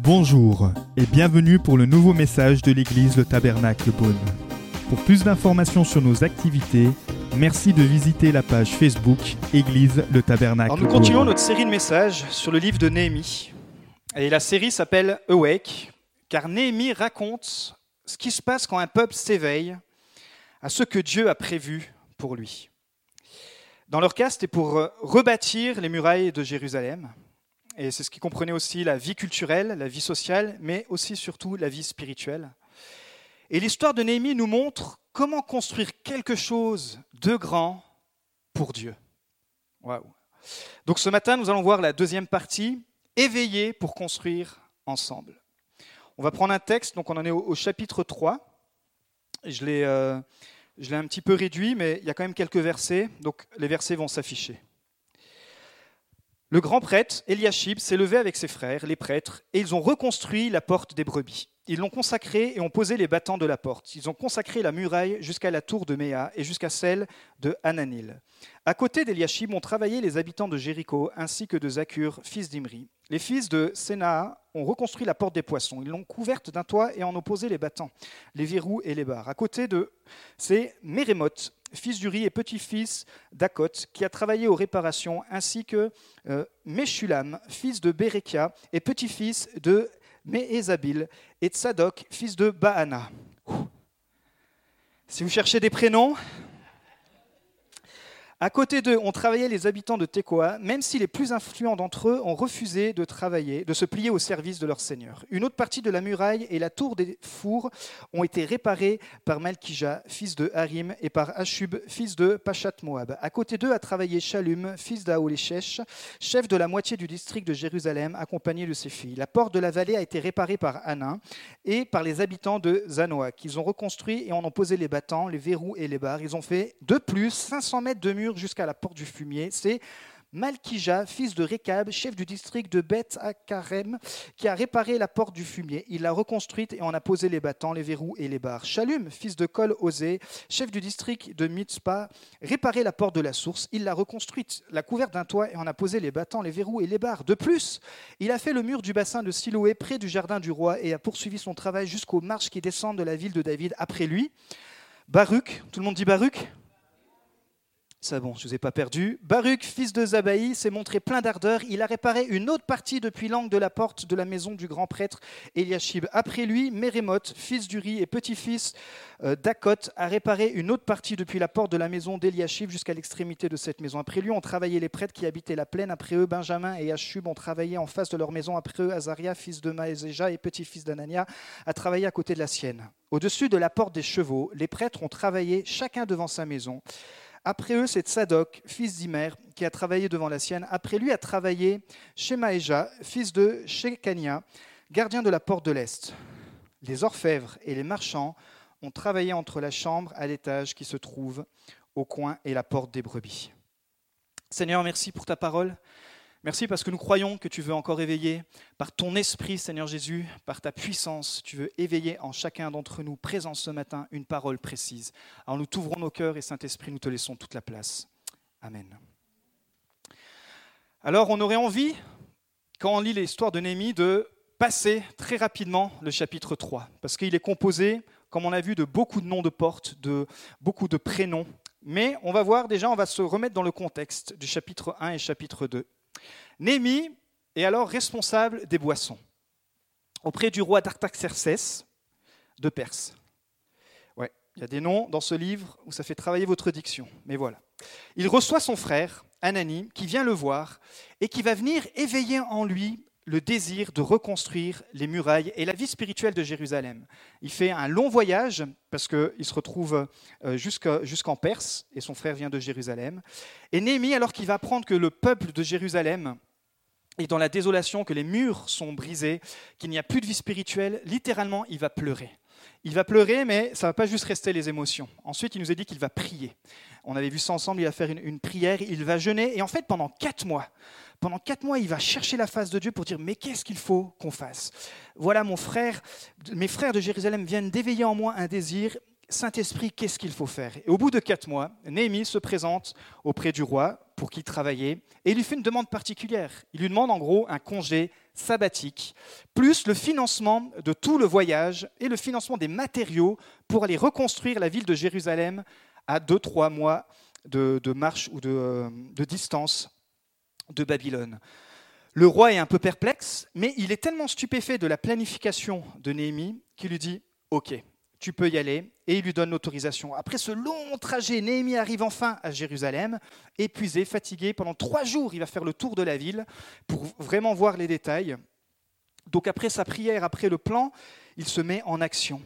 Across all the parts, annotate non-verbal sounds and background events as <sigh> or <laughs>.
Bonjour et bienvenue pour le nouveau message de l'église Le Tabernacle Beaune. Pour plus d'informations sur nos activités, merci de visiter la page Facebook Église Le Tabernacle. Alors nous continuons notre série de messages sur le livre de Néhémie. Et la série s'appelle Awake, car Néhémie raconte ce qui se passe quand un peuple s'éveille à ce que Dieu a prévu pour lui. Dans leur cas, c'était pour rebâtir les murailles de Jérusalem. Et c'est ce qui comprenait aussi la vie culturelle, la vie sociale, mais aussi surtout la vie spirituelle. Et l'histoire de Néhémie nous montre comment construire quelque chose de grand pour Dieu. Waouh. Donc ce matin, nous allons voir la deuxième partie, éveiller pour construire ensemble. On va prendre un texte, donc on en est au, chapitre 3. Je l'ai, euh, je l'ai un petit peu réduit, mais il y a quand même quelques versets, donc les versets vont s'afficher. Le grand prêtre, Eliashib, s'est levé avec ses frères, les prêtres, et ils ont reconstruit la porte des brebis. Ils l'ont consacrée et ont posé les battants de la porte. Ils ont consacré la muraille jusqu'à la tour de Méa et jusqu'à celle de Hananil. À côté d'Eliashib ont travaillé les habitants de Jéricho ainsi que de Zakur, fils d'Imri. Les fils de Sénaa ont reconstruit la porte des poissons. Ils l'ont couverte d'un toit et en ont posé les battants, les verrous et les barres. À côté de, c'est Mérémoth, fils d'Uri et petit-fils d'Akot, qui a travaillé aux réparations, ainsi que euh, Meshulam, fils de Berekia et petit-fils de Mehézabil, et Tzadok, fils de Baana. Si vous cherchez des prénoms, à côté d'eux ont travaillé les habitants de Tekoa, même si les plus influents d'entre eux ont refusé de travailler, de se plier au service de leur seigneur. Une autre partie de la muraille et la tour des fours ont été réparées par Malkija, fils de Harim, et par Ashub, fils de Pachat Moab. À côté d'eux a travaillé Shalum, fils d'Aoléchesh, chef de la moitié du district de Jérusalem, accompagné de ses filles. La porte de la vallée a été réparée par Anin et par les habitants de Zanoa, qu'ils ont reconstruit et en ont posé les battants, les verrous et les barres. Ils ont fait de plus 500 mètres de mur jusqu'à la porte du fumier. C'est Malkija, fils de Rekab, chef du district de Beth Akarem, qui a réparé la porte du fumier. Il l'a reconstruite et en a posé les battants, les verrous et les barres. Shalum, fils de Kol Osé, chef du district de Mitzpah, réparé la porte de la source. Il l'a reconstruite, la couverte d'un toit et en a posé les battants, les verrous et les barres. De plus, il a fait le mur du bassin de Siloé près du jardin du roi et a poursuivi son travail jusqu'aux marches qui descendent de la ville de David après lui. Baruch, tout le monde dit Baruch? C'est bon, je ne vous ai pas perdu. Baruch, fils de Zabaï, s'est montré plein d'ardeur. Il a réparé une autre partie depuis l'angle de la porte de la maison du grand prêtre Eliashib. Après lui, Mérémoth, fils d'Uri et petit-fils euh, d'Akot, a réparé une autre partie depuis la porte de la maison d'Eliashib jusqu'à l'extrémité de cette maison. Après lui, ont travaillé les prêtres qui habitaient la plaine. Après eux, Benjamin et Ashub ont travaillé en face de leur maison. Après eux, Azaria, fils de Maézéja et petit-fils d'Anania, a travaillé à côté de la sienne. Au-dessus de la porte des chevaux, les prêtres ont travaillé chacun devant sa maison. Après eux, c'est Tsadok, fils d'Imer, qui a travaillé devant la sienne. Après lui a travaillé Shemaéja, fils de Shekania, gardien de la porte de l'Est. Les orfèvres et les marchands ont travaillé entre la chambre à l'étage qui se trouve au coin et la porte des brebis. Seigneur, merci pour ta parole. Merci parce que nous croyons que tu veux encore éveiller par ton esprit, Seigneur Jésus, par ta puissance. Tu veux éveiller en chacun d'entre nous, présent ce matin, une parole précise. Alors nous t'ouvrons nos cœurs et Saint-Esprit, nous te laissons toute la place. Amen. Alors on aurait envie, quand on lit l'histoire de Néhémie, de passer très rapidement le chapitre 3, parce qu'il est composé, comme on a vu, de beaucoup de noms de portes, de beaucoup de prénoms. Mais on va voir déjà, on va se remettre dans le contexte du chapitre 1 et chapitre 2. Némi est alors responsable des boissons auprès du roi d'Artaxerxès de Perse. Ouais, il y a des noms dans ce livre où ça fait travailler votre diction, mais voilà. Il reçoit son frère, Anani, qui vient le voir et qui va venir éveiller en lui le désir de reconstruire les murailles et la vie spirituelle de Jérusalem. Il fait un long voyage parce qu'il se retrouve euh, jusqu'en Perse et son frère vient de Jérusalem. Et Néhémie, alors qu'il va apprendre que le peuple de Jérusalem est dans la désolation, que les murs sont brisés, qu'il n'y a plus de vie spirituelle, littéralement, il va pleurer. Il va pleurer, mais ça ne va pas juste rester les émotions. Ensuite, il nous a dit qu'il va prier. On avait vu ça ensemble, il va faire une, une prière, il va jeûner, et en fait, pendant quatre mois, pendant quatre mois, il va chercher la face de Dieu pour dire Mais qu'est-ce qu'il faut qu'on fasse? Voilà, mon frère, mes frères de Jérusalem viennent d'éveiller en moi un désir. Saint-Esprit, qu'est-ce qu'il faut faire? Et au bout de quatre mois, Néhémie se présente auprès du roi pour qui travaillait et il lui fait une demande particulière. Il lui demande en gros un congé sabbatique, plus le financement de tout le voyage et le financement des matériaux pour aller reconstruire la ville de Jérusalem à deux, trois mois de, marche ou de, euh, de distance de Babylone. Le roi est un peu perplexe, mais il est tellement stupéfait de la planification de Néhémie qu'il lui dit Ok, tu peux y aller. Et il lui donne l'autorisation. Après ce long trajet, Néhémie arrive enfin à Jérusalem, épuisé, fatigué. Pendant trois jours, il va faire le tour de la ville pour vraiment voir les détails. Donc après sa prière, après le plan, il se met en action.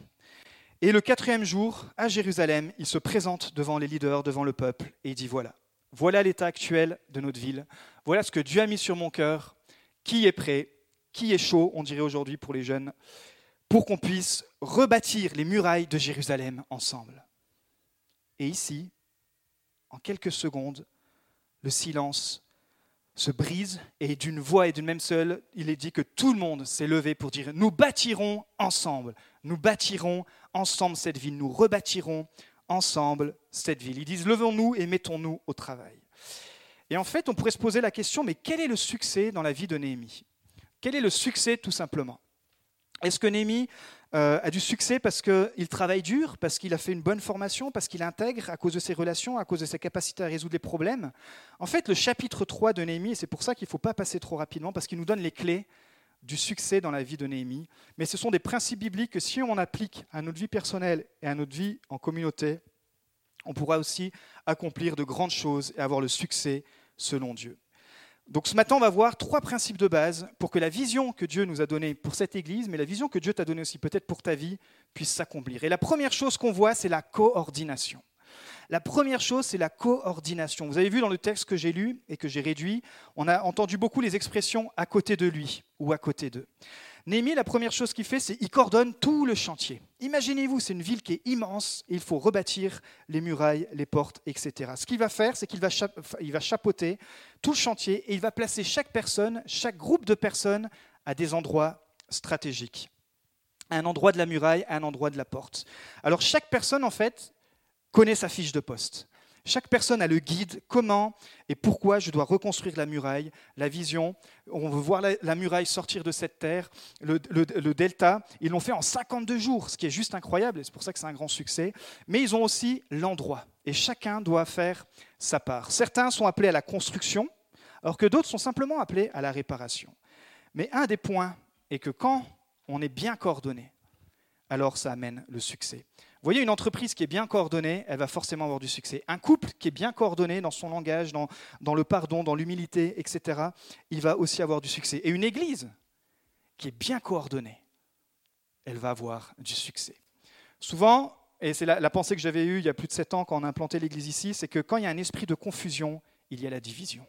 Et le quatrième jour, à Jérusalem, il se présente devant les leaders, devant le peuple, et il dit, voilà, voilà l'état actuel de notre ville, voilà ce que Dieu a mis sur mon cœur, qui est prêt, qui est chaud, on dirait aujourd'hui pour les jeunes, pour qu'on puisse rebâtir les murailles de Jérusalem ensemble? Et ici, en quelques secondes, le silence se brise et d'une voix et d'une même seule, il est dit que tout le monde s'est levé pour dire nous bâtirons ensemble, nous bâtirons ensemble cette ville, nous rebâtirons ensemble cette ville. Ils disent levons-nous et mettons-nous au travail. Et en fait, on pourrait se poser la question mais quel est le succès dans la vie de Néhémie? Quel est le succès tout simplement? Est-ce que Némi euh, a du succès parce qu'il travaille dur, parce qu'il a fait une bonne formation, parce qu'il intègre à cause de ses relations, à cause de sa capacité à résoudre les problèmes? En fait, le chapitre 3 de Néhémie, c'est pour ça qu'il ne faut pas passer trop rapidement, parce qu'il nous donne les clés du succès dans la vie de Néhémie. Mais ce sont des principes bibliques que si on applique à notre vie personnelle et à notre vie en communauté, on pourra aussi accomplir de grandes choses et avoir le succès selon Dieu. Donc ce matin, on va voir trois principes de base pour que la vision que Dieu nous a donnée pour cette Église, mais la vision que Dieu t'a donnée aussi peut-être pour ta vie, puisse s'accomplir. Et la première chose qu'on voit, c'est la coordination. La première chose, c'est la coordination. Vous avez vu dans le texte que j'ai lu et que j'ai réduit, on a entendu beaucoup les expressions à côté de lui ou à côté d'eux. Néhémie, la première chose qu'il fait, c'est qu'il coordonne tout le chantier. Imaginez-vous, c'est une ville qui est immense il faut rebâtir les murailles, les portes, etc. Ce qu'il va faire, c'est qu'il va, va chapeauter tout le chantier et il va placer chaque personne, chaque groupe de personnes à des endroits stratégiques. un endroit de la muraille, à un endroit de la porte. Alors chaque personne, en fait, connaît sa fiche de poste. Chaque personne a le guide, comment et pourquoi je dois reconstruire la muraille, la vision. On veut voir la, muraille sortir de cette terre, le, delta. Ils l'ont fait en 52 jours, ce qui est juste incroyable, et c'est pour ça que c'est un grand succès. Mais ils ont aussi l'endroit, et chacun doit faire sa part. Certains sont appelés à la construction, alors que d'autres sont simplement appelés à la réparation. Mais un des points est que quand on est bien coordonné, alors ça amène le succès. Voyez, une entreprise qui est bien coordonnée, elle va forcément avoir du succès. Un couple qui est bien coordonné dans son langage, dans, dans le pardon, dans l'humilité, etc., il va aussi avoir du succès. Et une église qui est bien coordonnée, elle va avoir du succès. Souvent, et c'est la, la, pensée que j'avais eue il y a plus de sept ans quand on a implanté l'église ici, c'est que quand il y a un esprit de confusion, il y a la division.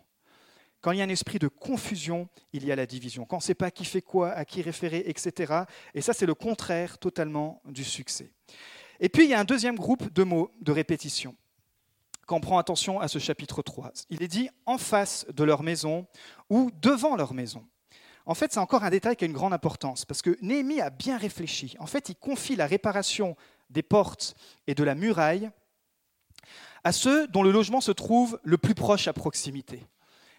Quand il y a un esprit de confusion, il y a la division. Quand on ne sait pas qui fait quoi, à qui référer, etc. Et ça, c'est le contraire totalement du succès. Et puis, il y a un deuxième groupe de mots de répétition. Quand on prend attention à ce chapitre 3, il est dit en face de leur maison ou devant leur maison. En fait, c'est encore un détail qui a une grande importance, parce que Néhémie a bien réfléchi. En fait, il confie la réparation des portes et de la muraille à ceux dont le logement se trouve le plus proche à proximité.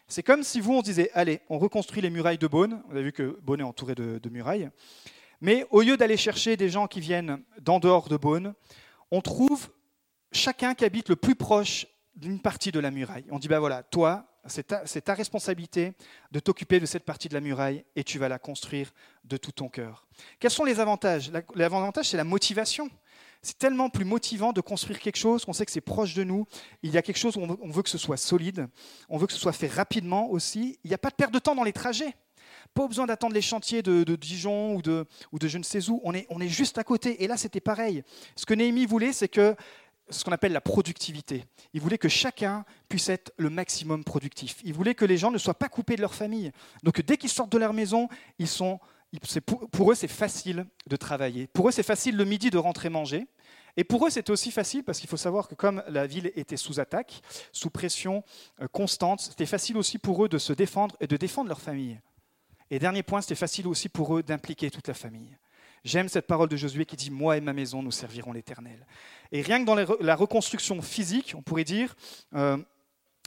C'est comme si vous, on disait, allez, on reconstruit les murailles de Beaune. On a vu que Beaune est entouré de murailles. Mais au lieu d'aller chercher des gens qui viennent d'en dehors de Beaune, on trouve chacun qui habite le plus proche d'une partie de la muraille. On dit, ben voilà, toi, c'est ta, responsabilité de t'occuper de cette partie de la muraille et tu vas la construire de tout ton cœur. Quels sont les avantages? L'avantage, c'est la motivation. C'est tellement plus motivant de construire quelque chose qu'on sait que c'est proche de nous. Il y a quelque chose où on veut que ce soit solide, on veut que ce soit fait rapidement aussi. Il n'y a pas de perte de temps dans les trajets. Pas besoin d'attendre les chantiers de, Dijon ou de, je ne sais où. On est, juste à côté. Et là, c'était pareil. Ce que Néhémie voulait, c'est que ce qu'on appelle la productivité. Il voulait que chacun puisse être le maximum productif. Il voulait que les gens ne soient pas coupés de leur famille. Donc dès qu'ils sortent de leur maison, pour eux, c'est facile de travailler. Pour eux, c'est facile le midi de rentrer manger. Et pour eux, c'était aussi facile parce qu'il faut savoir que comme la ville était sous attaque, sous pression euh, constante, c'était facile aussi pour eux de se défendre et de défendre leur famille. Et dernier point, c'était facile aussi pour eux d'impliquer toute la famille. J'aime cette parole de Josué qui dit Moi et ma maison, nous servirons l'Éternel. Et rien que dans la reconstruction physique, on pourrait dire, euh,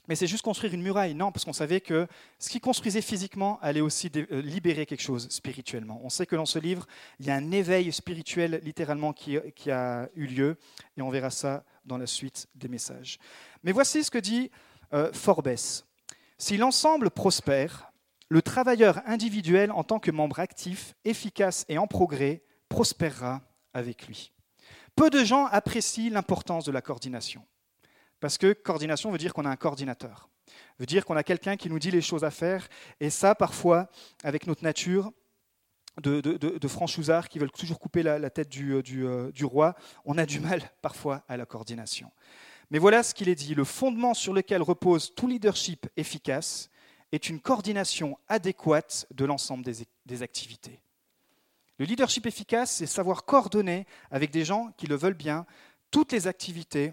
mais c'est juste construire une muraille. Non, parce qu'on savait que ce qui construisait physiquement allait aussi euh, libérer quelque chose spirituellement. On sait que dans ce livre, il y a un éveil spirituel littéralement qui, a eu lieu, et on verra ça dans la suite des messages. Mais voici ce que dit euh, Forbes. Si l'ensemble prospère, le travailleur individuel en tant que membre actif, efficace et en progrès prospérera avec lui. Peu de gens apprécient l'importance de la coordination. Parce que coordination veut dire qu'on a un coordinateur, veut dire qu'on a quelqu'un qui nous dit les choses à faire. Et ça, parfois, avec notre nature de, de, qui veulent toujours couper la, tête du, euh, du roi, on a du mal parfois à la coordination. Mais voilà ce qu'il est dit. Le fondement sur lequel repose tout leadership efficace est une coordination adéquate de l'ensemble des, activités. Le leadership efficace, c'est savoir coordonner avec des gens qui le veulent bien toutes les activités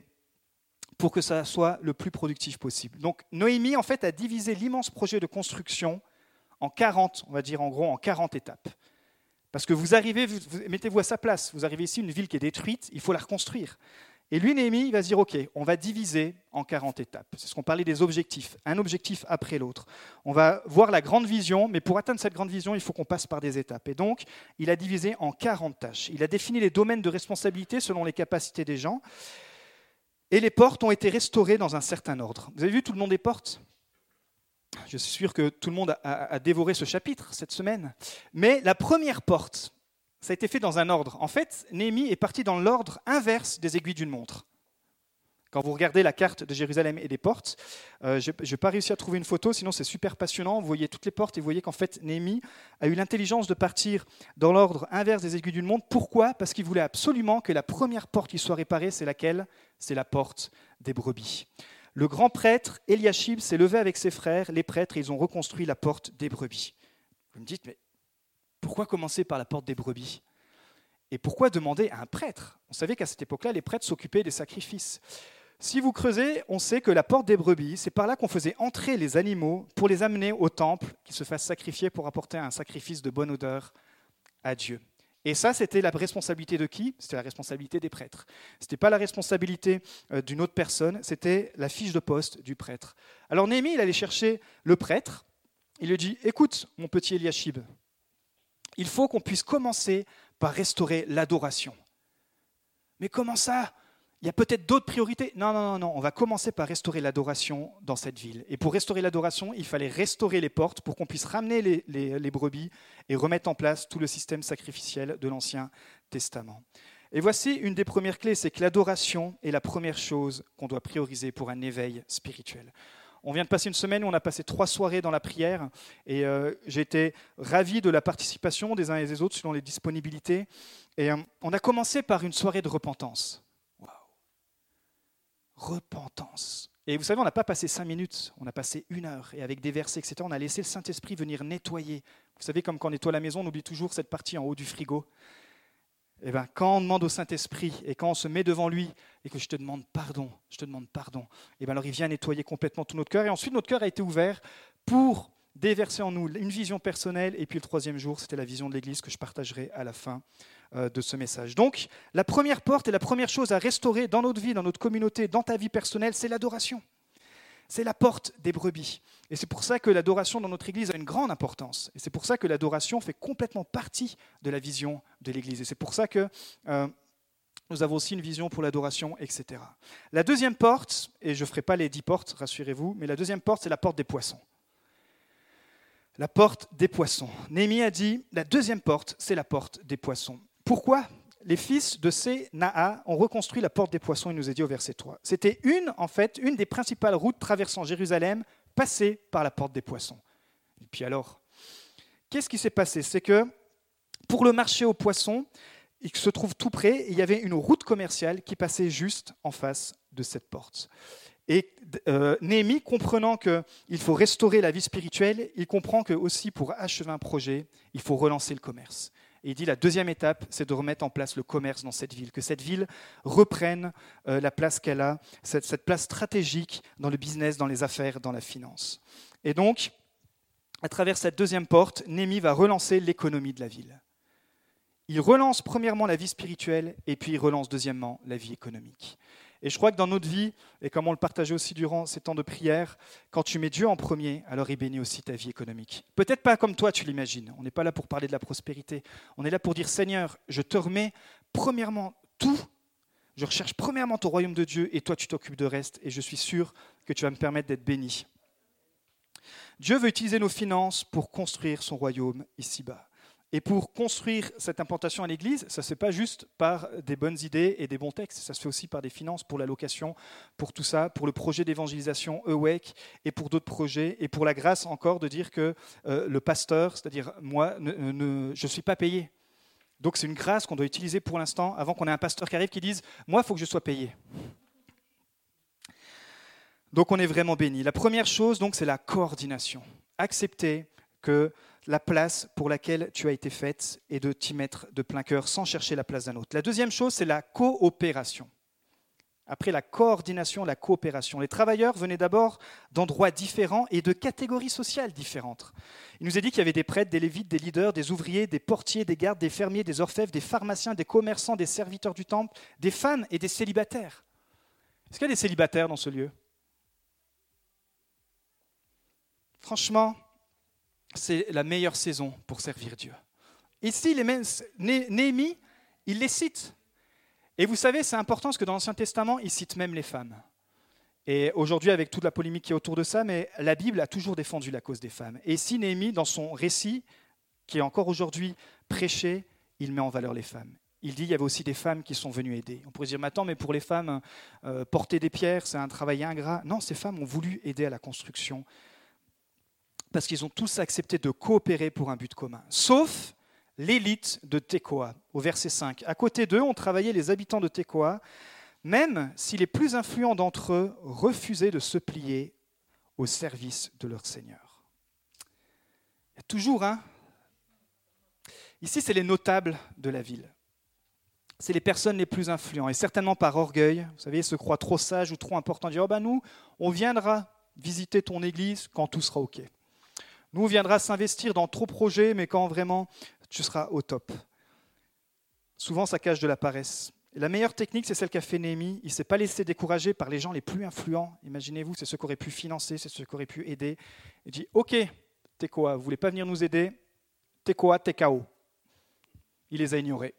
pour que ça soit le plus productif possible. Donc Noémie, en fait, a divisé l'immense projet de construction en 40, on va dire en gros, en 40 étapes. Parce que vous arrivez, mettez-vous à sa place, vous arrivez ici, une ville qui est détruite, il faut la reconstruire. Et lui, Néhémie, il va se dire, OK, on va diviser en 40 étapes. C'est ce qu'on parlait des objectifs, un objectif après l'autre. On va voir la grande vision, mais pour atteindre cette grande vision, il faut qu'on passe par des étapes. Et donc, il a divisé en 40 tâches. Il a défini les domaines de responsabilité selon les capacités des gens. Et les portes ont été restaurées dans un certain ordre. Vous avez vu tout le nom des portes? Je suis sûr que tout le monde a, dévoré ce chapitre cette semaine. Mais la première porte, ça a été fait dans un ordre. En fait, Néhémie est parti dans l'ordre inverse des aiguilles d'une montre. Quand vous regardez la carte de Jérusalem et des portes, euh, je n'ai pas réussi à trouver une photo, sinon c'est super passionnant. Vous voyez toutes les portes et vous voyez qu'en fait, Néhémie a eu l'intelligence de partir dans l'ordre inverse des aiguilles d'une montre. Pourquoi? Parce qu'il voulait absolument que la première porte qui soit réparée, c'est laquelle? C'est la porte des brebis. Le grand prêtre Eliashib s'est levé avec ses frères, les prêtres, et ils ont reconstruit la porte des brebis. Vous me dites, mais pourquoi commencer par la porte des brebis Et pourquoi demander à un prêtre? On savait qu'à cette époque-là, les prêtres s'occupaient des sacrifices. Si vous creusez, on sait que la porte des brebis, c'est par là qu'on faisait entrer les animaux pour les amener au temple, qu'ils se fassent sacrifier pour apporter un sacrifice de bonne odeur à Dieu. Et ça, c'était la responsabilité de qui? C'était la responsabilité des prêtres. Ce n'était pas la responsabilité euh, d'une autre personne, c'était la fiche de poste du prêtre. Alors Néhémie, il allait chercher le prêtre. Il lui dit Écoute, mon petit Eliashib, il faut qu'on puisse commencer par restaurer l'adoration. Mais comment ça? Il y a peut-être d'autres priorités? Non, non, non, non, on va commencer par restaurer l'adoration dans cette ville. Et pour restaurer l'adoration, il fallait restaurer les portes pour qu'on puisse ramener les, les, brebis et remettre en place tout le système sacrificiel de l'Ancien Testament. Et voici une des premières clés, c'est que l'adoration est la première chose qu'on doit prioriser pour un éveil spirituel. On vient de passer une semaine où on a passé trois soirées dans la prière et euh, j'ai été ravi de la participation des uns et des autres selon les disponibilités. Et euh, on a commencé par une soirée de repentance repentance. Et vous savez, on n'a pas passé cinq minutes, on a passé une heure. Et avec des versets, etc., on a laissé le Saint-Esprit venir nettoyer. Vous savez, comme quand on nettoie la maison, on oublie toujours cette partie en haut du frigo. Eh bien, quand on demande au Saint-Esprit et quand on se met devant lui et que je te demande pardon, je te demande pardon, eh bien alors il vient nettoyer complètement tout notre cœur. Et ensuite, notre cœur a été ouvert pour déverser en nous une vision personnelle. Et puis le troisième jour, c'était la vision de l'Église que je partagerai à la fin euh, de ce message. Donc, la première porte et la première chose à restaurer dans notre vie, dans notre communauté, dans ta vie personnelle, c'est l'adoration. C'est la porte des brebis. Et c'est pour ça que l'adoration dans notre Église a une grande importance. Et c'est pour ça que l'adoration fait complètement partie de la vision de l'Église. Et c'est pour ça que euh, nous avons aussi une vision pour l'adoration, etc. La deuxième porte, et je ne ferai pas les dix portes, rassurez-vous, mais la deuxième porte, c'est la porte des poissons. La porte des poissons. Néhémie a dit, la deuxième porte, c'est la porte des poissons. Pourquoi? Les fils de Sénaa ont reconstruit la porte des poissons, il nous est dit au verset 3. C'était une, en fait, une des principales routes traversant Jérusalem, passée par la porte des poissons. Et puis alors, qu'est-ce qui s'est passé? C'est que pour le marché aux poissons, il se trouve tout près, il y avait une route commerciale qui passait juste en face de cette porte. Et euh, Néhémie, comprenant qu'il faut restaurer la vie spirituelle, il comprend que aussi pour achever un projet, il faut relancer le commerce. Et il dit la deuxième étape, c'est de remettre en place le commerce dans cette ville, que cette ville reprenne euh, la place qu'elle a, cette, place stratégique dans le business, dans les affaires, dans la finance. Et donc, à travers cette deuxième porte, Némi va relancer l'économie de la ville. il relance premièrement la vie spirituelle et puis il relance deuxièmement la vie économique. Et je crois que dans notre vie, et comme on le partageait aussi durant ces temps de prière, quand tu mets Dieu en premier, alors il bénit aussi ta vie économique. Peut-être pas comme toi tu l'imagines. On n'est pas là pour parler de la prospérité. On est là pour dire Seigneur, je te remets premièrement tout. Je recherche premièrement ton royaume de Dieu et toi tu t'occupes de reste et je suis sûr que tu vas me permettre d'être béni. Dieu veut utiliser nos finances pour construire son royaume ici-bas. Et pour construire cette implantation à l'Église, ça ne se fait pas juste par des bonnes idées et des bons textes, ça se fait aussi par des finances pour la location, pour tout ça, pour le projet d'évangélisation EWEC et pour d'autres projets, et pour la grâce encore de dire que euh, le pasteur, c'est-à-dire moi, je ne suis pas payé. Donc c'est une grâce qu'on doit utiliser pour l'instant avant qu'on ait un pasteur qui arrive qui dise Moi, il faut que je sois payé. Donc on est vraiment béni. La première chose, donc, c'est la coordination. Accepter que la place pour laquelle tu as été faite et de t'y mettre de plein cœur sans chercher la place d'un autre. La deuxième chose, c'est la coopération. Après la coordination, la coopération. Les travailleurs venaient d'abord d'endroits différents et de catégories sociales différentes. Il nous est dit qu'il y avait des prêtres, des lévites, des leaders, des ouvriers, des portiers, des gardes, des fermiers, des orfèvres, des pharmaciens, des commerçants, des serviteurs du temple, des femmes et des célibataires. Est-ce qu'il y a des célibataires dans ce lieu? Franchement, c'est la meilleure saison pour servir Dieu. Ici, Néhémie, il les cite. Et vous savez, c'est important parce que dans l'Ancien Testament, il cite même les femmes. Et aujourd'hui, avec toute la polémique qui est autour de ça, mais la Bible a toujours défendu la cause des femmes. Et ici, Néhémie, dans son récit, qui est encore aujourd'hui prêché, il met en valeur les femmes. Il dit il y avait aussi des femmes qui sont venues aider. On pourrait dire, mais attends, mais pour les femmes, euh, porter des pierres, c'est un travail ingrat. Non, ces femmes ont voulu aider à la construction parce qu'ils ont tous accepté de coopérer pour un but commun, sauf l'élite de Tekoa, au verset 5. À côté d'eux ont travaillé les habitants de Tekoa, même si les plus influents d'entre eux refusaient de se plier au service de leur Seigneur. Il toujours un. Ici, c'est les notables de la ville. C'est les personnes les plus influents, et certainement par orgueil, vous savez, ils se croient trop sages ou trop importants, dire, oh ben nous, on viendra visiter ton église quand tout sera OK. Nous, viendra s'investir dans trop de projets, mais quand vraiment tu seras au top. Souvent, ça cache de la paresse. la meilleure technique, c'est celle qu'a fait Néhémie. Il ne s'est pas laissé décourager par les gens les plus influents. Imaginez-vous, c'est ceux qui auraient pu financer, c'est ceux qui auraient pu aider. Il dit Ok, Tekoa, vous voulez pas venir nous aider? Tekoa, Tekao. Il les a ignorés.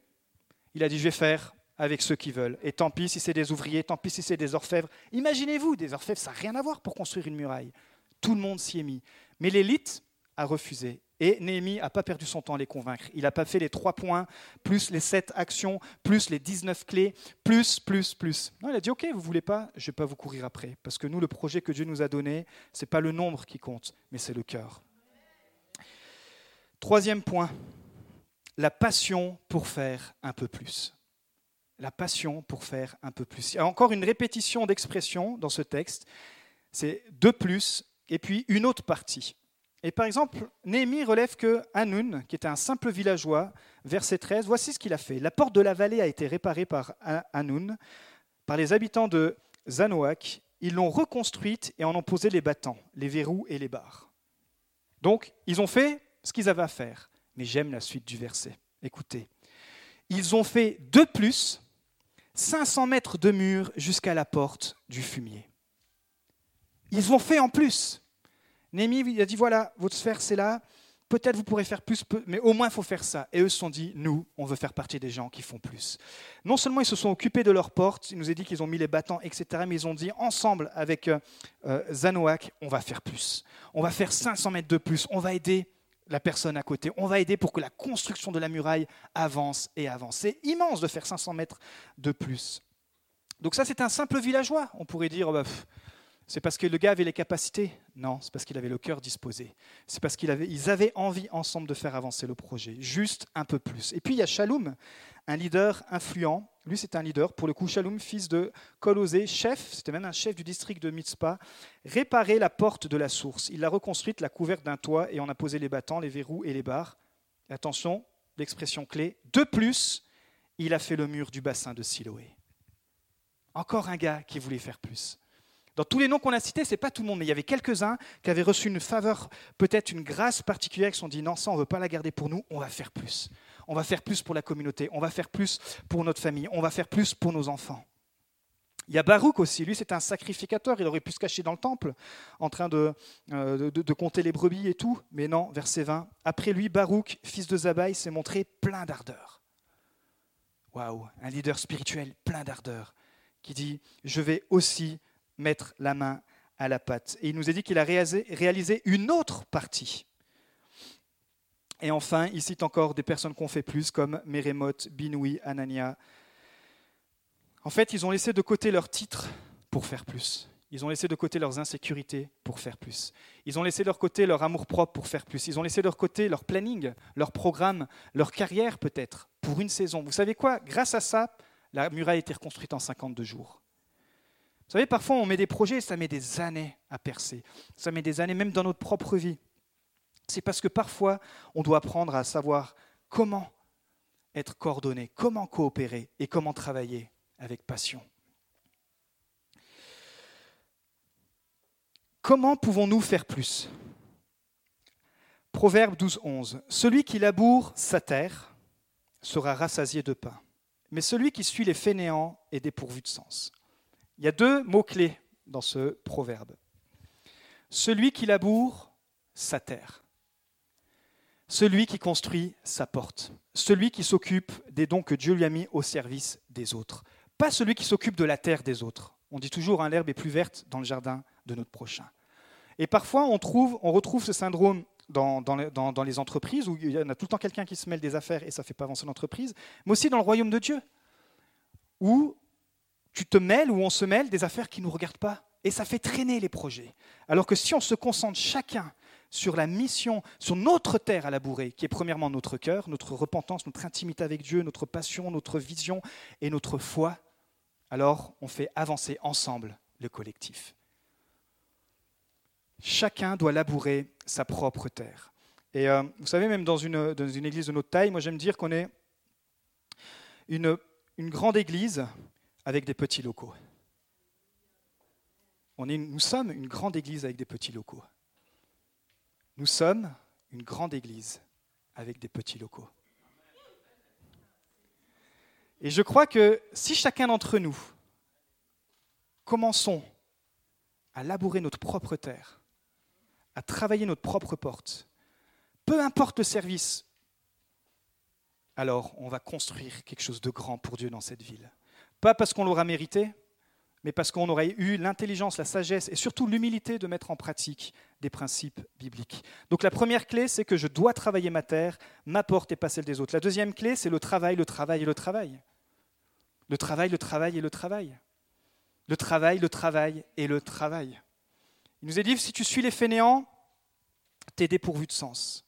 Il a dit Je vais faire avec ceux qui veulent. Et tant pis si c'est des ouvriers, tant pis si c'est des orfèvres. Imaginez-vous, des orfèvres, ça n'a rien à voir pour construire une muraille. Tout le monde s'y est mis. Mais l'élite a refusé. Et Néhémie n'a pas perdu son temps à les convaincre. Il n'a pas fait les trois points, plus les sept actions, plus les 19 clés, plus, plus, plus. Non, il a dit, OK, vous voulez pas, je ne vais pas vous courir après. Parce que nous, le projet que Dieu nous a donné, ce n'est pas le nombre qui compte, mais c'est le cœur. Troisième point, la passion pour faire un peu plus. La passion pour faire un peu plus. Il y a encore une répétition d'expression dans ce texte. C'est de plus et puis une autre partie. Et par exemple, Néhémie relève que Hanoun, qui était un simple villageois, verset 13, voici ce qu'il a fait. La porte de la vallée a été réparée par Hanoun, par les habitants de Zanoak. Ils l'ont reconstruite et en ont posé les battants, les verrous et les barres. Donc, ils ont fait ce qu'ils avaient à faire. Mais j'aime la suite du verset. Écoutez. Ils ont fait de plus 500 mètres de mur jusqu'à la porte du fumier. Ils ont fait en plus. Némi a dit voilà, votre sphère c'est là, peut-être vous pourrez faire plus, mais au moins il faut faire ça. Et eux se sont dit nous, on veut faire partie des gens qui font plus. Non seulement ils se sont occupés de leurs portes, il nous a dit qu'ils ont mis les battants, etc., mais ils ont dit ensemble avec euh, euh, Zanoak, on va faire plus. On va faire 500 mètres de plus, on va aider la personne à côté. On va aider pour que la construction de la muraille avance et avance. C'est immense de faire 500 mètres de plus. Donc ça, c'est un simple villageois. On pourrait dire, oh bah, c'est parce que le gars avait les capacités? Non, c'est parce qu'il avait le cœur disposé. C'est parce qu'ils avaient, avaient envie ensemble de faire avancer le projet, juste un peu plus. Et puis il y a Shalom, un leader influent. Lui, c'est un leader. Pour le coup, Shalom, fils de Colosé, chef, c'était même un chef du district de Mitzpah, réparait la porte de la source. Il l'a reconstruite, l'a couverte d'un toit et on a posé les battants, les verrous et les barres. attention, l'expression clé. De plus, il a fait le mur du bassin de Siloé. Encore un gars qui voulait faire plus. Dans tous les noms qu'on a cités, ce n'est pas tout le monde, mais il y avait quelques-uns qui avaient reçu une faveur, peut-être une grâce particulière, qui se sont dit non, ça, on ne veut pas la garder pour nous, on va faire plus. on va faire plus pour la communauté, on va faire plus pour notre famille, on va faire plus pour nos enfants. Il y a Baruch aussi, lui c'est un sacrificateur, il aurait pu se cacher dans le temple en train de, euh, de, compter les brebis et tout, mais non, verset 20. Après lui, Baruch, fils de Zabaï, s'est montré plein d'ardeur. Waouh, un leader spirituel plein d'ardeur qui dit Je vais aussi mettre la main à la pâte. Et il nous a dit qu'il a réalisé une autre partie. Et enfin, il cite encore des personnes qu'on fait plus, comme Mérémoth, Binoui, Anania, en fait, ils ont laissé de côté leur titre pour faire plus. Ils ont laissé de côté leurs insécurités pour faire plus. Ils ont laissé de côté leur amour-propre pour faire plus. Ils ont laissé de leur côté leur planning, leur programme, leur carrière peut-être, pour une saison. Vous savez quoi? Grâce à ça, la muraille a été reconstruite en 52 jours. Vous savez, parfois on met des projets et ça met des années à percer. Ça met des années même dans notre propre vie. C'est parce que parfois on doit apprendre à savoir comment être coordonné, comment coopérer et comment travailler avec passion. Comment pouvons-nous faire plus? Proverbe 12, 11. Celui qui laboure sa terre sera rassasié de pain, mais celui qui suit les fainéants est dépourvu de sens. Il y a deux mots-clés dans ce proverbe. Celui qui laboure sa terre, celui qui construit sa porte, celui qui s'occupe des dons que Dieu lui a mis au service des autres pas celui qui s'occupe de la terre des autres. On dit toujours hein, l'herbe est plus verte dans le jardin de notre prochain. Et parfois, on, trouve, on retrouve ce syndrome dans, dans, les entreprises, où il y en a tout le temps quelqu'un qui se mêle des affaires et ça ne fait pas avancer l'entreprise, mais aussi dans le royaume de Dieu, où tu te mêles, où on se mêle des affaires qui ne nous regardent pas, et ça fait traîner les projets. Alors que si on se concentre chacun sur la mission, sur notre terre à labourer, qui est premièrement notre cœur, notre repentance, notre intimité avec Dieu, notre passion, notre vision et notre foi, alors on fait avancer ensemble le collectif. Chacun doit labourer sa propre terre. Et euh, vous savez, même dans une, dans une, église de notre taille, moi j'aime dire qu'on est une, une, grande église avec des petits locaux. Nous sommes une grande église avec des petits locaux. Nous sommes une grande église avec des petits locaux. Et je crois que si chacun d'entre nous commençons à labourer notre propre terre, à travailler notre propre porte, peu importe le service, alors on va construire quelque chose de grand pour Dieu dans cette ville. Pas parce qu'on l'aura mérité, mais parce qu'on aurait eu l'intelligence, la sagesse et surtout l'humilité de mettre en pratique des principes bibliques. Donc la première clé, c'est que je dois travailler ma terre, ma porte et pas celle des autres. La deuxième clé, c'est le travail, le travail et le travail. Le travail, le travail et le travail. Le travail, le travail et le travail. Il nous est dit, si tu suis les fainéants, tu es dépourvu de sens.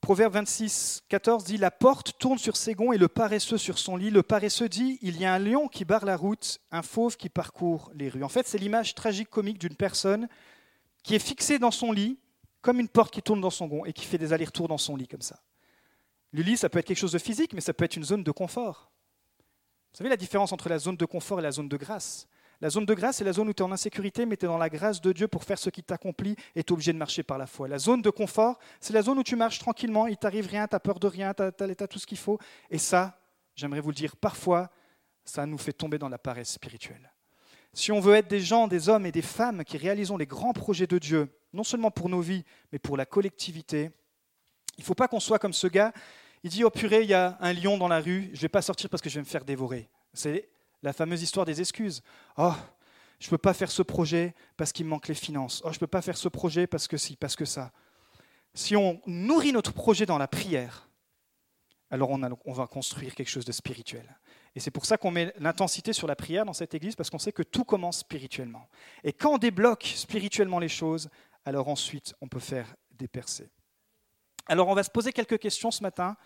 Proverbe 26, 14 dit La porte tourne sur ses gonds et le paresseux sur son lit. Le paresseux dit Il y a un lion qui barre la route, un fauve qui parcourt les rues. En fait, c'est l'image tragique comique d'une personne qui est fixée dans son lit, comme une porte qui tourne dans son gond et qui fait des allers-retours dans son lit comme ça. Le lit, ça peut être quelque chose de physique, mais ça peut être une zone de confort. Vous savez la différence entre la zone de confort et la zone de grâce? La zone de grâce, c'est la zone où tu es en insécurité, mais tu es dans la grâce de Dieu pour faire ce qui t'accomplit et tu es obligé de marcher par la foi. La zone de confort, c'est la zone où tu marches tranquillement, il t'arrive rien, tu as peur de rien, tu as, tout ce qu'il faut. Et ça, j'aimerais vous le dire, parfois, ça nous fait tomber dans la paresse spirituelle. Si on veut être des gens, des hommes et des femmes qui réalisons les grands projets de Dieu, non seulement pour nos vies, mais pour la collectivité, il ne faut pas qu'on soit comme ce gars il dit, oh purée, il y a un lion dans la rue, je ne vais pas sortir parce que je vais me faire dévorer. C'est la fameuse histoire des excuses. Oh, je ne peux pas faire ce projet parce qu'il me manque les finances. Oh, je ne peux pas faire ce projet parce que si, parce que ça. Si on nourrit notre projet dans la prière, alors on, on va construire quelque chose de spirituel. Et c'est pour ça qu'on met l'intensité sur la prière dans cette église, parce qu'on sait que tout commence spirituellement. Et quand on débloque spirituellement les choses, alors ensuite on peut faire des percées. Alors on va se poser quelques questions ce matin,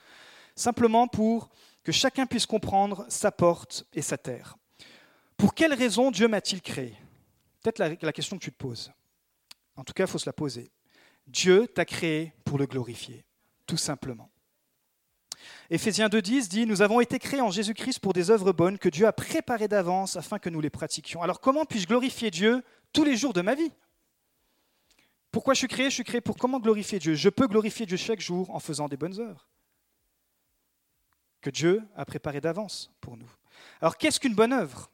simplement pour que chacun puisse comprendre sa porte et sa terre. Pour quelle raison Dieu m'a-t-il créé? Peut-être la, question que tu te poses. En tout cas, il faut se la poser. Dieu t'a créé pour le glorifier, tout simplement. Éphésiens 2.10 dit, Nous avons été créés en Jésus-Christ pour des œuvres bonnes que Dieu a préparées d'avance afin que nous les pratiquions. Alors comment puis-je glorifier Dieu tous les jours de ma vie? Pourquoi je suis créé? Je suis créé pour comment glorifier Dieu? Je peux glorifier Dieu chaque jour en faisant des bonnes œuvres. Que Dieu a préparées d'avance pour nous. Alors qu'est-ce qu'une bonne œuvre?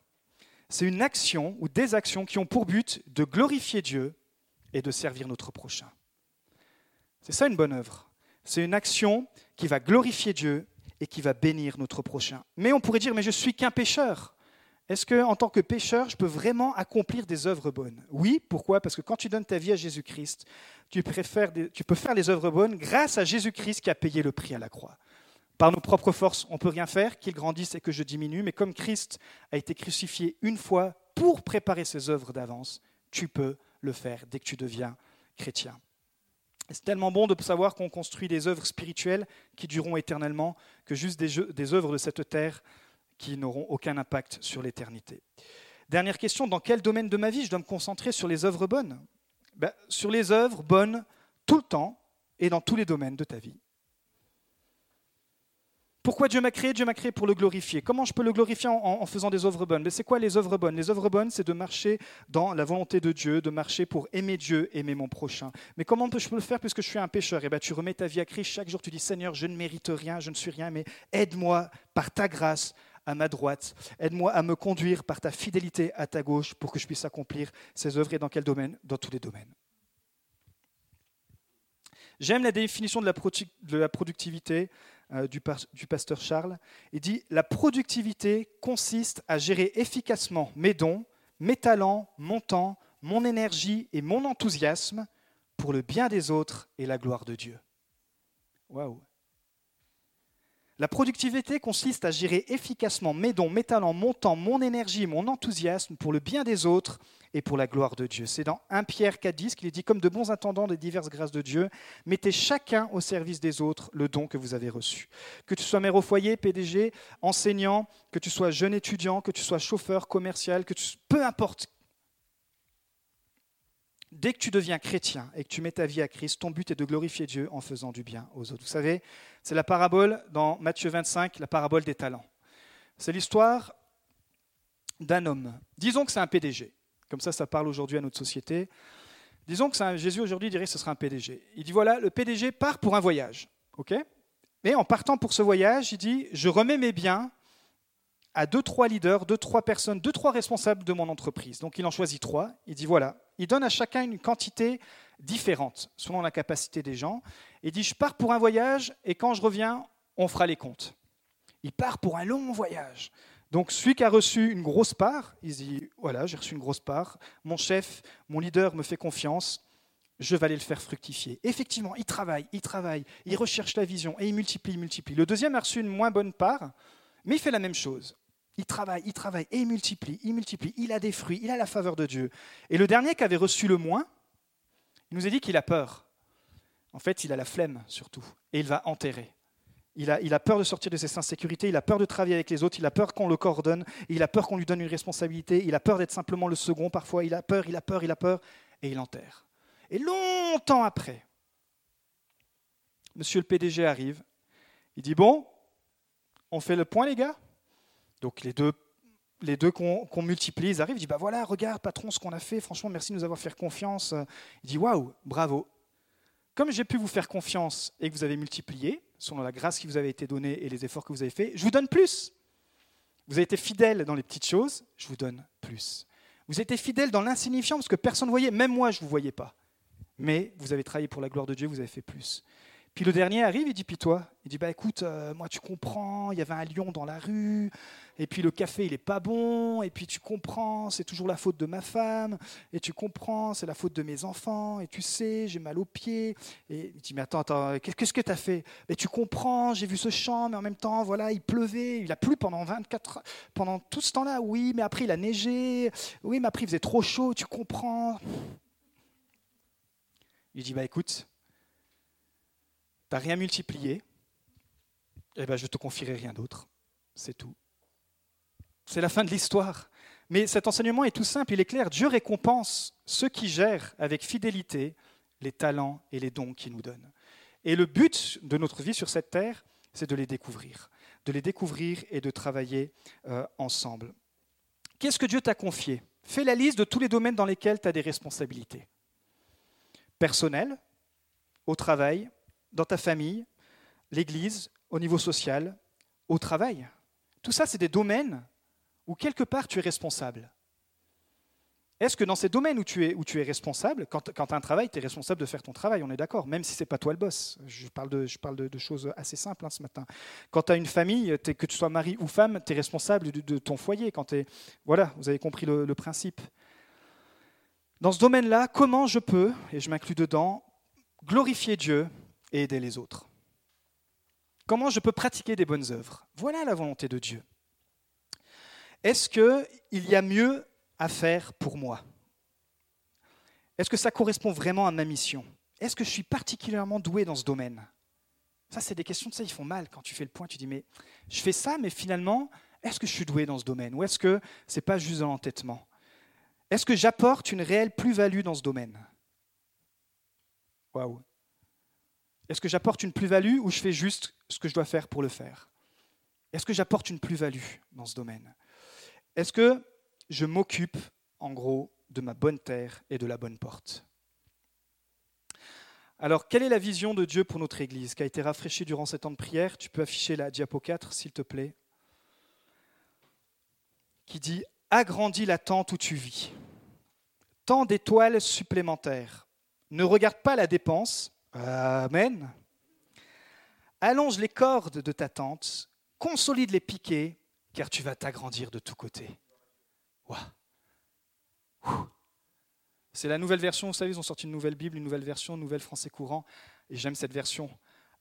C'est une action ou des actions qui ont pour but de glorifier Dieu et de servir notre prochain. C'est ça une bonne œuvre. C'est une action qui va glorifier Dieu et qui va bénir notre prochain. Mais on pourrait dire, mais je suis qu'un pécheur. Est-ce que, en tant que pécheur, je peux vraiment accomplir des œuvres bonnes? Oui, pourquoi? Parce que quand tu donnes ta vie à Jésus-Christ, tu, tu peux faire les œuvres bonnes grâce à Jésus-Christ qui a payé le prix à la croix. Par nos propres forces, on ne peut rien faire, qu'il grandisse et que je diminue, mais comme Christ a été crucifié une fois pour préparer ses œuvres d'avance, tu peux le faire dès que tu deviens chrétien. C'est tellement bon de savoir qu'on construit des œuvres spirituelles qui dureront éternellement que juste des, des œuvres de cette terre qui n'auront aucun impact sur l'éternité. Dernière question, dans quel domaine de ma vie je dois me concentrer sur les œuvres bonnes? Ben, Sur les œuvres bonnes tout le temps et dans tous les domaines de ta vie. Pourquoi Dieu m'a créé Dieu m'a créé pour le glorifier. Comment je peux le glorifier en, faisant des œuvres bonnes? Mais c'est quoi les œuvres bonnes? Les œuvres bonnes, c'est de marcher dans la volonté de Dieu, de marcher pour aimer Dieu, aimer mon prochain. Mais comment je peux le faire puisque je suis un pécheur? Eh bien, tu remets ta vie à Christ chaque jour. Tu dis Seigneur, je ne mérite rien, je ne suis rien, mais aide-moi par ta grâce à ma droite. Aide-moi à me conduire par ta fidélité à ta gauche pour que je puisse accomplir ces œuvres et dans quel domaine? Dans tous les domaines. J'aime la définition de la, productivité du, du pasteur Charles. Il dit La productivité consiste à gérer efficacement mes dons, mes talents, mon temps, mon énergie et mon enthousiasme pour le bien des autres et la gloire de Dieu. Waouh la productivité consiste à gérer efficacement mes dons, mes talents, mon temps, mon énergie, mon enthousiasme pour le bien des autres et pour la gloire de Dieu. C'est dans 1 Pierre 4.10 qu'il est dit, comme de bons intendants des diverses grâces de Dieu, mettez chacun au service des autres le don que vous avez reçu. Que tu sois mère au foyer, PDG, enseignant, que tu sois jeune étudiant, que tu sois chauffeur, commercial, que tu, peu importe Dès que tu deviens chrétien et que tu mets ta vie à Christ, ton but est de glorifier Dieu en faisant du bien aux autres. Vous savez, c'est la parabole dans Matthieu 25, la parabole des talents. C'est l'histoire d'un homme. Disons que c'est un PDG. Comme ça, ça parle aujourd'hui à notre société. Disons que un, Jésus aujourd'hui dirait que ce sera un PDG. Il dit voilà, le PDG part pour un voyage. ok? Mais en partant pour ce voyage, il dit je remets mes biens à deux, trois leaders, deux, trois personnes, deux, trois responsables de mon entreprise. Donc il en choisit trois. Il dit voilà, il donne à chacun une quantité différente selon la capacité des gens. Il dit je pars pour un voyage et quand je reviens, on fera les comptes. Il part pour un long voyage. Donc celui qui a reçu une grosse part, il dit voilà, j'ai reçu une grosse part, mon chef, mon leader me fait confiance, je vais aller le faire fructifier. Effectivement, il travaille, il travaille, il recherche la vision et il multiplie, il multiplie. Le deuxième a reçu une moins bonne part, mais il fait la même chose. Il travaille, il travaille et il multiplie, il multiplie, il a des fruits, il a la faveur de Dieu. Et le dernier qui avait reçu le moins, il nous a dit qu'il a peur. En fait, il a la flemme surtout, et il va enterrer. Il a, il a peur de sortir de ses insécurités, il a peur de travailler avec les autres, il a peur qu'on le coordonne, il a peur qu'on lui donne une responsabilité, il a peur d'être simplement le second parfois, il a peur, il a peur, il a peur, et il enterre. Et longtemps après, monsieur le PDG arrive, il dit, bon, on fait le point les gars donc les deux, les deux qu'on multiplie, ils arrivent, ils disent bah voilà, regarde patron ce qu'on a fait, franchement merci de nous avoir fait confiance. Il dit waouh, bravo. Comme j'ai pu vous faire confiance et que vous avez multiplié, selon la grâce qui vous avait été donnée et les efforts que vous avez faits, je vous donne plus. Vous avez été fidèle dans les petites choses, je vous donne plus. Vous été fidèle dans l'insignifiant parce que personne ne voyait, même moi je ne vous voyais pas. Mais vous avez travaillé pour la gloire de Dieu, vous avez fait plus. Puis le dernier arrive, il dit, puis toi? Il dit, bah écoute, euh, moi tu comprends, il y avait un lion dans la rue, et puis le café il est pas bon, et puis tu comprends, c'est toujours la faute de ma femme, et tu comprends, c'est la faute de mes enfants, et tu sais, j'ai mal aux pieds. Et il dit, mais attends, attends, qu'est-ce que tu as fait? Mais tu comprends, j'ai vu ce champ, mais en même temps, voilà, il pleuvait, il a plu pendant 24 pendant tout ce temps-là, oui, mais après il a neigé, oui, mais après il faisait trop chaud, tu comprends. Il dit, bah écoute, tu n'as rien multiplié, eh ben, je te confierai rien d'autre. C'est tout. C'est la fin de l'histoire. Mais cet enseignement est tout simple, il est clair. Dieu récompense ceux qui gèrent avec fidélité les talents et les dons qu'il nous donne. Et le but de notre vie sur cette terre, c'est de les découvrir, de les découvrir et de travailler euh, ensemble. Qu'est-ce que Dieu t'a confié? Fais la liste de tous les domaines dans lesquels tu as des responsabilités. Personnelles, au travail, dans ta famille, l'Église, au niveau social, au travail. Tout ça, c'est des domaines où quelque part tu es responsable. Est-ce que dans ces domaines où tu es, où tu es responsable, quand, tu as un travail, tu es responsable de faire ton travail, on est d'accord, même si ce n'est pas toi le boss. Je parle de, je parle de, choses assez simples hein, ce matin. Quand tu as une famille, que tu sois mari ou femme, tu es responsable de, ton foyer. Voilà, vous avez compris le, le principe. Dans ce domaine-là, comment je peux, et je m'inclus dedans, glorifier Dieu et aider les autres. Comment je peux pratiquer des bonnes œuvres? Voilà la volonté de Dieu. Est-ce qu'il y a mieux à faire pour moi? Est-ce que ça correspond vraiment à ma mission? Est-ce que je suis particulièrement doué dans ce domaine? Ça, c'est des questions, de ça, ils font mal quand tu fais le point. Tu dis, mais je fais ça, mais finalement, est-ce que je suis doué dans ce domaine? Ou est-ce que ce n'est pas juste un l'entêtement? Est-ce que j'apporte une réelle plus-value dans ce domaine? Waouh Est-ce que j'apporte une plus-value ou je fais juste ce que je dois faire pour le faire? Est-ce que j'apporte une plus-value dans ce domaine? Est-ce que je m'occupe, en gros, de ma bonne terre et de la bonne porte? Alors, quelle est la vision de Dieu pour notre Église? Qui a été rafraîchie durant ces temps de prière Tu peux afficher la diapo 4, s'il te plaît. Qui dit Agrandis la tente où tu vis. Tant d'étoiles supplémentaires. Ne regarde pas la dépense. Amen. Allonge les cordes de ta tente. Consolide les piquets, car tu vas t'agrandir de tous côtés. C'est la nouvelle version, vous savez, ils ont sorti une nouvelle Bible, une nouvelle version, une nouvelle français courant, et j'aime cette version.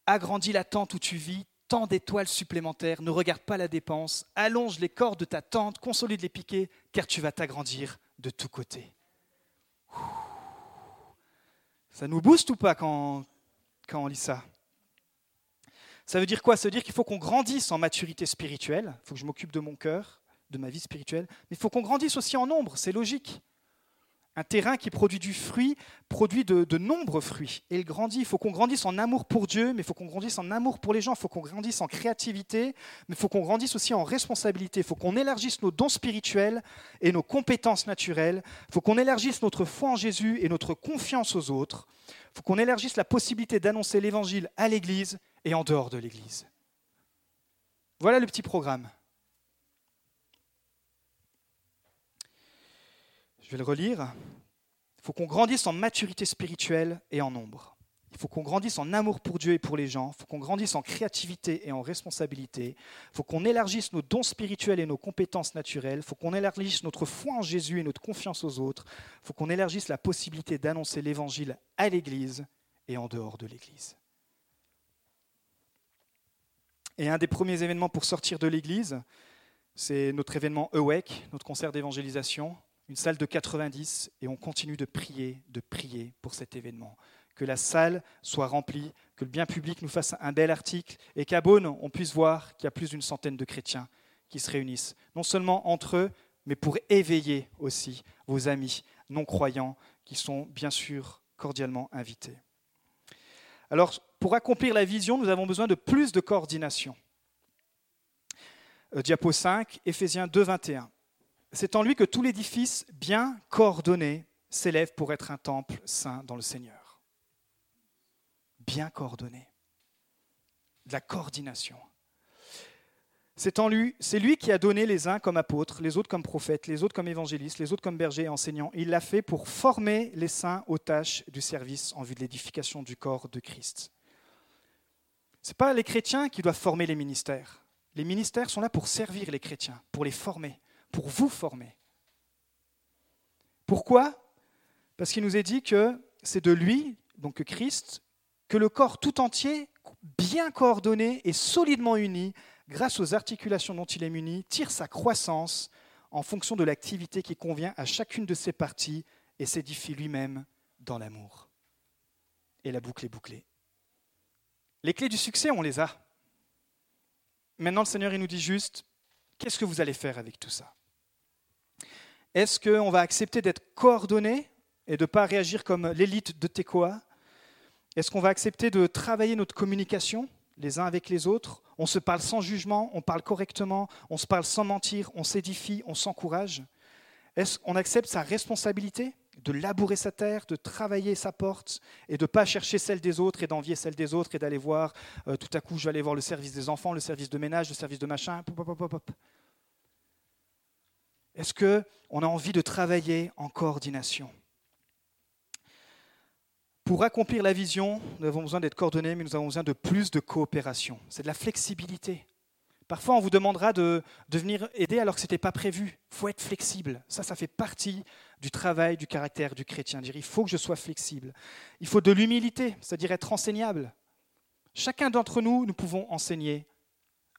Agrandis la tente où tu vis, tant d'étoiles supplémentaires, ne regarde pas la dépense, allonge les cordes de ta tente, consolide les piquets, car tu vas t'agrandir de tous côtés. Ça nous booste ou pas quand, quand on lit ça? Ça veut dire quoi? Ça veut dire qu'il faut qu'on grandisse en maturité spirituelle, il faut que je m'occupe de mon cœur, de ma vie spirituelle. Mais il faut qu'on grandisse aussi en nombre, c'est logique. Un terrain qui produit du fruit produit de, nombreux fruits. Et il grandit. Il faut qu'on grandisse en amour pour Dieu, mais il faut qu'on grandisse en amour pour les gens. Il faut qu'on grandisse en créativité, mais il faut qu'on grandisse aussi en responsabilité. Il faut qu'on élargisse nos dons spirituels et nos compétences naturelles. Il faut qu'on élargisse notre foi en Jésus et notre confiance aux autres. Il faut qu'on élargisse la possibilité d'annoncer l'Évangile à l'Église et en dehors de l'Église. Voilà le petit programme. Je vais le relire. Il faut qu'on grandisse en maturité spirituelle et en nombre. Il faut qu'on grandisse en amour pour Dieu et pour les gens. Il faut qu'on grandisse en créativité et en responsabilité. Il faut qu'on élargisse nos dons spirituels et nos compétences naturelles. Il faut qu'on élargisse notre foi en Jésus et notre confiance aux autres. Il faut qu'on élargisse la possibilité d'annoncer l'Évangile à l'Église et en dehors de l'Église. Et un des premiers événements pour sortir de l'Église, c'est notre événement Awake, notre concert d'évangélisation une salle de 90, et on continue de prier, de prier pour cet événement. Que la salle soit remplie, que le bien public nous fasse un bel article, et qu'à Beaune, on puisse voir qu'il y a plus d'une centaine de chrétiens qui se réunissent, non seulement entre eux, mais pour éveiller aussi vos amis non-croyants qui sont bien sûr cordialement invités. Alors, pour accomplir la vision, nous avons besoin de plus de coordination. Euh, diapo 5, Éphésiens 2, 21. C'est en lui que tout l'édifice bien coordonné s'élève pour être un temple saint dans le Seigneur. Bien coordonné. De la coordination. C'est en lui, c'est lui qui a donné les uns comme apôtres, les autres comme prophètes, les autres comme évangélistes, les autres comme bergers et enseignants. Il l'a fait pour former les saints aux tâches du service en vue de l'édification du corps de Christ. Ce n'est pas les chrétiens qui doivent former les ministères. Les ministères sont là pour servir les chrétiens, pour les former pour vous former. Pourquoi? Parce qu'il nous est dit que c'est de lui, donc Christ, que le corps tout entier, bien coordonné et solidement uni, grâce aux articulations dont il est muni, tire sa croissance en fonction de l'activité qui convient à chacune de ses parties et s'édifie lui-même dans l'amour. Et la boucle est bouclée. Les clés du succès, on les a. Maintenant, le Seigneur, il nous dit juste, qu'est-ce que vous allez faire avec tout ça? Est-ce qu'on va accepter d'être coordonné et de ne pas réagir comme l'élite de Tekoa? Est-ce qu'on va accepter de travailler notre communication les uns avec les autres? On se parle sans jugement, on parle correctement, on se parle sans mentir, on s'édifie, on s'encourage. Est-ce qu'on accepte sa responsabilité de labourer sa terre, de travailler sa porte et de ne pas chercher celle des autres et d'envier celle des autres et d'aller voir, euh, tout à coup, je vais aller voir le service des enfants, le service de ménage, le service de machin. Est-ce qu'on a envie de travailler en coordination? Pour accomplir la vision, nous avons besoin d'être coordonnés, mais nous avons besoin de plus de coopération. C'est de la flexibilité. Parfois, on vous demandera de, venir aider alors que ce n'était pas prévu. Il faut être flexible. Ça, ça fait partie du travail, du caractère du chrétien. Dire, il faut que je sois flexible. Il faut de l'humilité, c'est-à-dire être enseignable. Chacun d'entre nous, nous pouvons enseigner.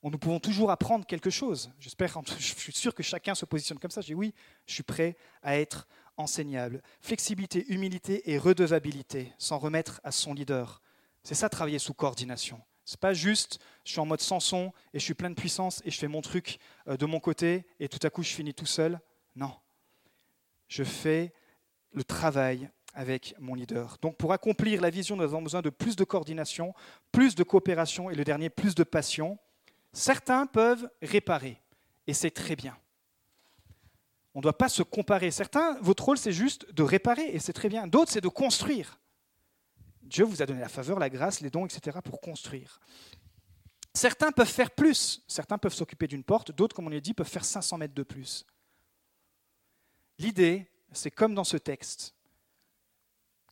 Nous pouvons toujours apprendre quelque chose. J'espère, <laughs> je suis sûr que chacun se positionne comme ça. Je dis oui, je suis prêt à être enseignable. Flexibilité, humilité et redevabilité, sans remettre à son leader. C'est ça, travailler sous coordination. C'est pas juste, je suis en mode Samson et je suis plein de puissance et je fais mon truc euh, de mon côté et tout à coup je finis tout seul. Non. Je fais le travail avec mon leader. Donc pour accomplir la vision, nous avons besoin de plus de coordination, plus de coopération et le dernier, plus de passion. Certains peuvent réparer et c'est très bien. On ne doit pas se comparer. Certains, votre rôle, c'est juste de réparer et c'est très bien. D'autres, c'est de construire. Dieu vous a donné la faveur, la grâce, les dons, etc. pour construire. Certains peuvent faire plus. Certains peuvent s'occuper d'une porte. D'autres, comme on l'a dit, peuvent faire 500 mètres de plus. L'idée, c'est comme dans ce texte,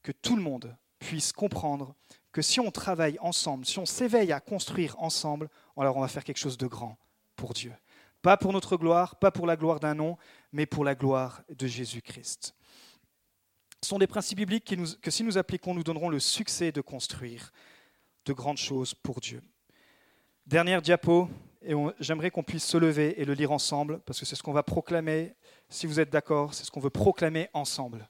que tout le monde puisse comprendre que si on travaille ensemble, si on s'éveille à construire ensemble, alors on va faire quelque chose de grand pour Dieu. Pas pour notre gloire, pas pour la gloire d'un nom, mais pour la gloire de Jésus-Christ sont des principes bibliques que si nous appliquons, nous donnerons le succès de construire de grandes choses pour Dieu. Dernière diapo, et j'aimerais qu'on puisse se lever et le lire ensemble, parce que c'est ce qu'on va proclamer, si vous êtes d'accord, c'est ce qu'on veut proclamer ensemble.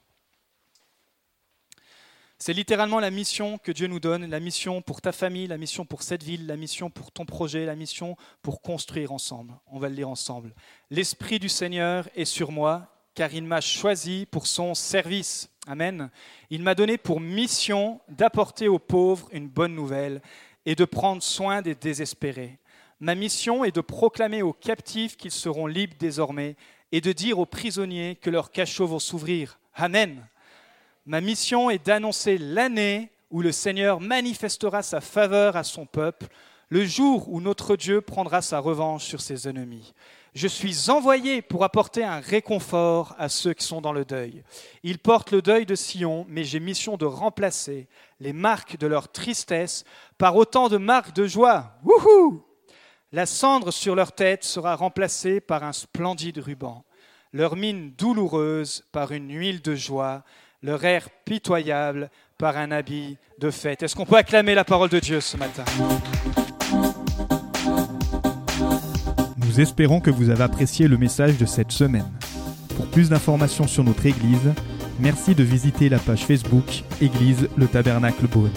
C'est littéralement la mission que Dieu nous donne, la mission pour ta famille, la mission pour cette ville, la mission pour ton projet, la mission pour construire ensemble. On va le lire ensemble. L'Esprit du Seigneur est sur moi, car il m'a choisi pour son service. Amen. Il m'a donné pour mission d'apporter aux pauvres une bonne nouvelle et de prendre soin des désespérés. Ma mission est de proclamer aux captifs qu'ils seront libres désormais et de dire aux prisonniers que leurs cachots vont s'ouvrir. Amen. Ma mission est d'annoncer l'année où le Seigneur manifestera sa faveur à son peuple, le jour où notre Dieu prendra sa revanche sur ses ennemis. Je suis envoyé pour apporter un réconfort à ceux qui sont dans le deuil. Ils portent le deuil de Sion, mais j'ai mission de remplacer les marques de leur tristesse par autant de marques de joie. Wouhou La cendre sur leur tête sera remplacée par un splendide ruban, leur mine douloureuse par une huile de joie, leur air pitoyable par un habit de fête. Est-ce qu'on peut acclamer la parole de Dieu ce matin? Nous espérons que vous avez apprécié le message de cette semaine. Pour plus d'informations sur notre Église, merci de visiter la page Facebook Église le Tabernacle Beaune.